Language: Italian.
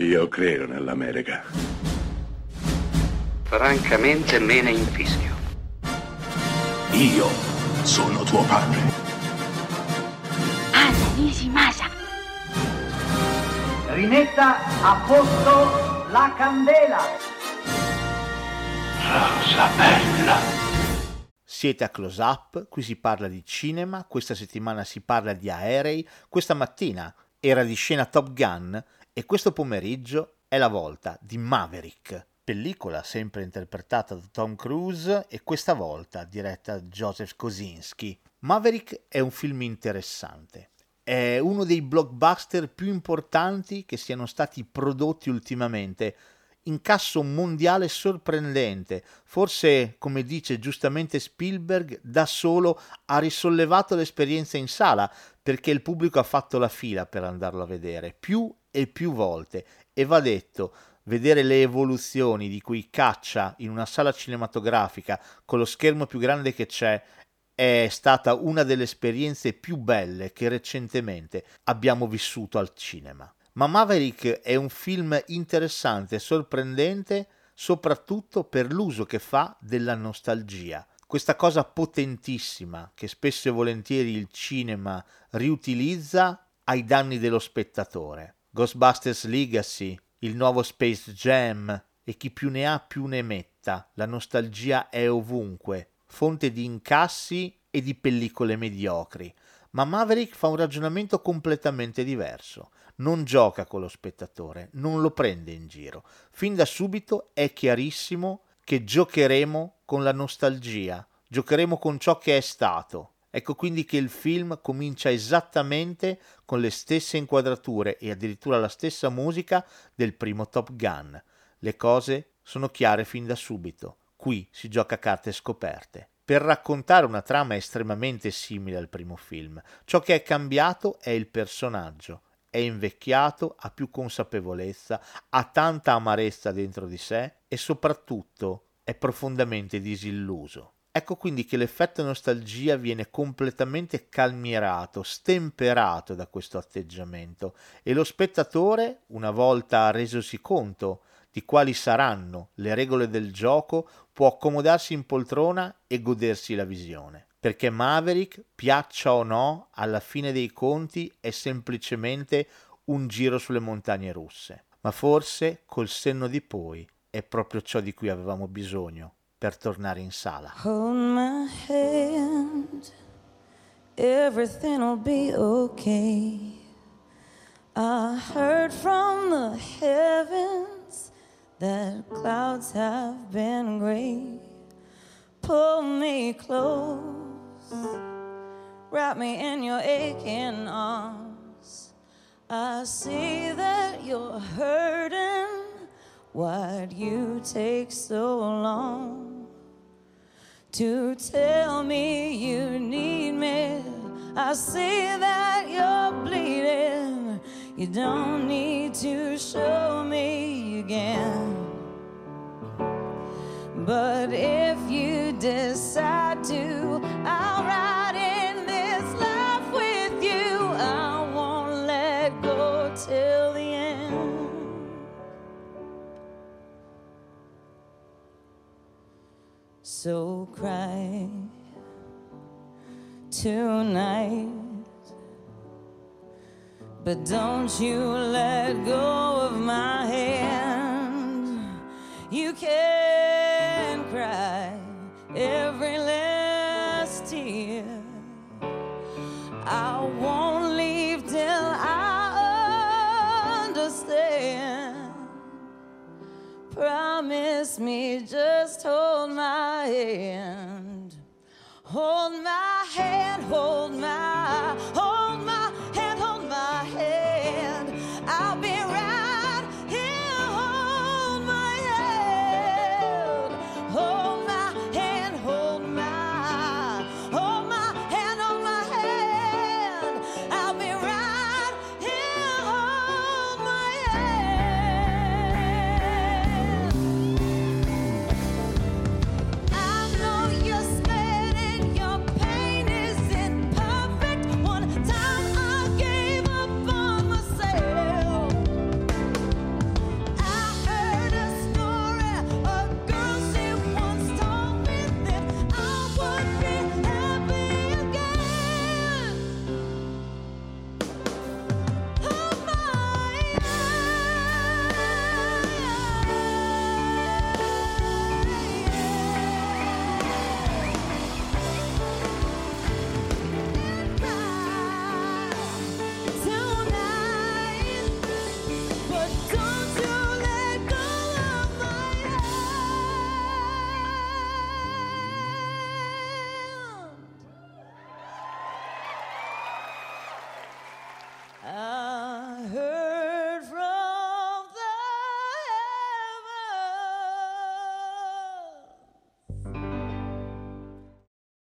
Io credo nell'America. Francamente me ne infischio. Io sono tuo padre. Anna Nishimasa. Rimetta a posto la candela. Rosa bella. Siete a Close Up, qui si parla di cinema, questa settimana si parla di aerei, questa mattina era di scena Top Gun e questo pomeriggio è la volta di Maverick, pellicola sempre interpretata da Tom Cruise e questa volta diretta da Joseph Kosinski. Maverick è un film interessante. È uno dei blockbuster più importanti che siano stati prodotti ultimamente. Incasso mondiale sorprendente. Forse, come dice giustamente Spielberg, da solo ha risollevato l'esperienza in sala perché il pubblico ha fatto la fila per andarlo a vedere più e più volte e va detto vedere le evoluzioni di cui caccia in una sala cinematografica con lo schermo più grande che c'è è stata una delle esperienze più belle che recentemente abbiamo vissuto al cinema. Ma Maverick è un film interessante e sorprendente soprattutto per l'uso che fa della nostalgia. Questa cosa potentissima che spesso e volentieri il cinema riutilizza ai danni dello spettatore. Ghostbusters Legacy, il nuovo Space Jam e chi più ne ha più ne metta. La nostalgia è ovunque, fonte di incassi e di pellicole mediocri. Ma Maverick fa un ragionamento completamente diverso. Non gioca con lo spettatore, non lo prende in giro. Fin da subito è chiarissimo che giocheremo con la nostalgia, giocheremo con ciò che è stato. Ecco quindi che il film comincia esattamente con le stesse inquadrature e addirittura la stessa musica del primo Top Gun. Le cose sono chiare fin da subito. Qui si gioca a carte scoperte. Per raccontare una trama estremamente simile al primo film, ciò che è cambiato è il personaggio. È invecchiato, ha più consapevolezza, ha tanta amarezza dentro di sé e soprattutto è profondamente disilluso. Ecco quindi che l'effetto nostalgia viene completamente calmierato, stemperato da questo atteggiamento e lo spettatore, una volta resosi conto di quali saranno le regole del gioco, può accomodarsi in poltrona e godersi la visione. Perché Maverick, piaccia o no, alla fine dei conti è semplicemente un giro sulle montagne russe. Ma forse, col senno di poi, è proprio ciò di cui avevamo bisogno per tornare in sala. Hold my hand, everything'll be okay. I heard from the heavens that clouds have been gray. Pull me close, wrap me in your aching arms. I see that you're hurting. Why'd you take so long to tell me you need me? I see that you're bleeding. You don't need to show me again. But So cry tonight. But don't you let go of my hand. You can cry every last Promise me, just hold my hand. Hold my hand, hold my, Oh.